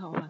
好玩。